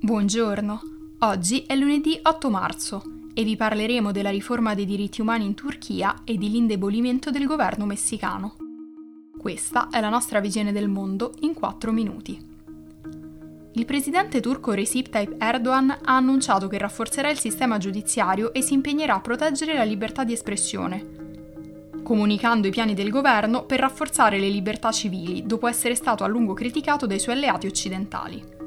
Buongiorno, oggi è lunedì 8 marzo e vi parleremo della riforma dei diritti umani in Turchia e dell'indebolimento del governo messicano. Questa è la nostra visione del mondo in 4 minuti. Il presidente turco Recep Tayyip Erdogan ha annunciato che rafforzerà il sistema giudiziario e si impegnerà a proteggere la libertà di espressione, comunicando i piani del governo per rafforzare le libertà civili dopo essere stato a lungo criticato dai suoi alleati occidentali.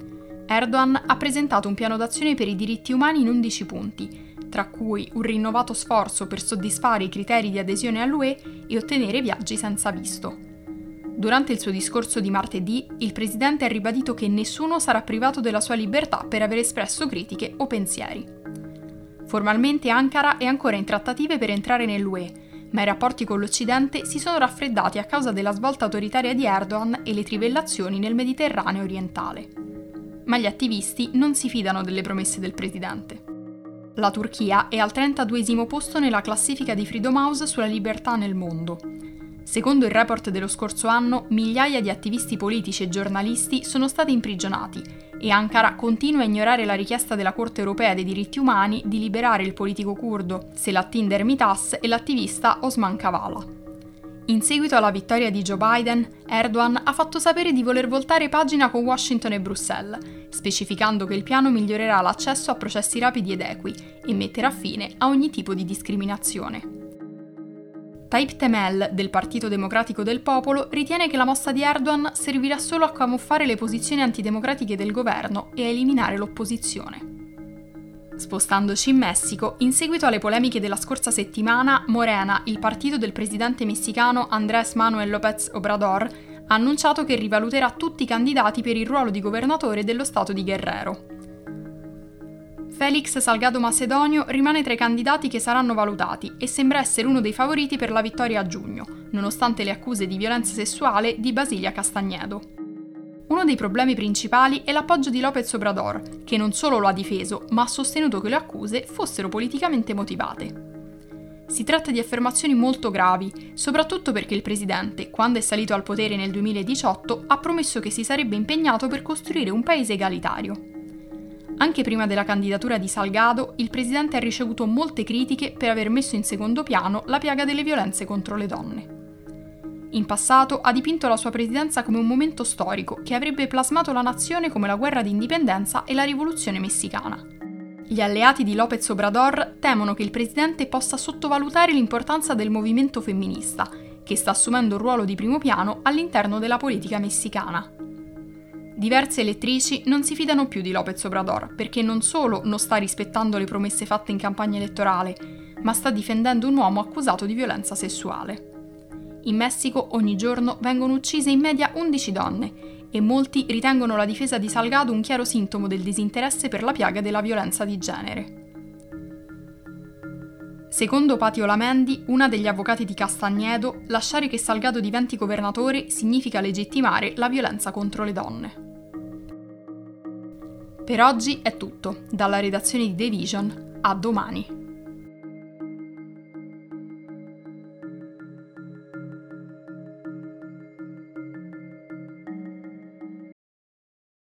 Erdogan ha presentato un piano d'azione per i diritti umani in 11 punti, tra cui un rinnovato sforzo per soddisfare i criteri di adesione all'UE e ottenere viaggi senza visto. Durante il suo discorso di martedì, il presidente ha ribadito che nessuno sarà privato della sua libertà per aver espresso critiche o pensieri. Formalmente Ankara è ancora in trattative per entrare nell'UE, ma i rapporti con l'Occidente si sono raffreddati a causa della svolta autoritaria di Erdogan e le trivellazioni nel Mediterraneo orientale ma gli attivisti non si fidano delle promesse del presidente. La Turchia è al 32 posto nella classifica di Freedom House sulla libertà nel mondo. Secondo il report dello scorso anno, migliaia di attivisti politici e giornalisti sono stati imprigionati e Ankara continua a ignorare la richiesta della Corte europea dei diritti umani di liberare il politico curdo Selahattin Demirtas e l'attivista Osman Kavala. In seguito alla vittoria di Joe Biden, Erdogan ha fatto sapere di voler voltare pagina con Washington e Bruxelles, specificando che il piano migliorerà l'accesso a processi rapidi ed equi e metterà fine a ogni tipo di discriminazione. Tayyip Temel, del Partito Democratico del Popolo, ritiene che la mossa di Erdogan servirà solo a camuffare le posizioni antidemocratiche del governo e a eliminare l'opposizione. Spostandoci in Messico, in seguito alle polemiche della scorsa settimana, Morena, il partito del presidente messicano Andrés Manuel López Obrador, ha annunciato che rivaluterà tutti i candidati per il ruolo di governatore dello stato di Guerrero. Felix Salgado Macedonio rimane tra i candidati che saranno valutati e sembra essere uno dei favoriti per la vittoria a giugno, nonostante le accuse di violenza sessuale di Basilia Castagnedo. Uno dei problemi principali è l'appoggio di Lopez Obrador, che non solo lo ha difeso, ma ha sostenuto che le accuse fossero politicamente motivate. Si tratta di affermazioni molto gravi, soprattutto perché il presidente, quando è salito al potere nel 2018, ha promesso che si sarebbe impegnato per costruire un paese egalitario. Anche prima della candidatura di Salgado, il presidente ha ricevuto molte critiche per aver messo in secondo piano la piaga delle violenze contro le donne. In passato ha dipinto la sua presidenza come un momento storico che avrebbe plasmato la nazione come la guerra di indipendenza e la rivoluzione messicana. Gli alleati di López Obrador temono che il presidente possa sottovalutare l'importanza del movimento femminista, che sta assumendo un ruolo di primo piano all'interno della politica messicana. Diverse elettrici non si fidano più di López Obrador perché non solo non sta rispettando le promesse fatte in campagna elettorale, ma sta difendendo un uomo accusato di violenza sessuale. In Messico ogni giorno vengono uccise in media 11 donne e molti ritengono la difesa di Salgado un chiaro sintomo del disinteresse per la piaga della violenza di genere. Secondo Patio Lamendi, una degli avvocati di Castagnedo, lasciare che Salgado diventi governatore significa legittimare la violenza contro le donne. Per oggi è tutto, dalla redazione di The Vision, a domani.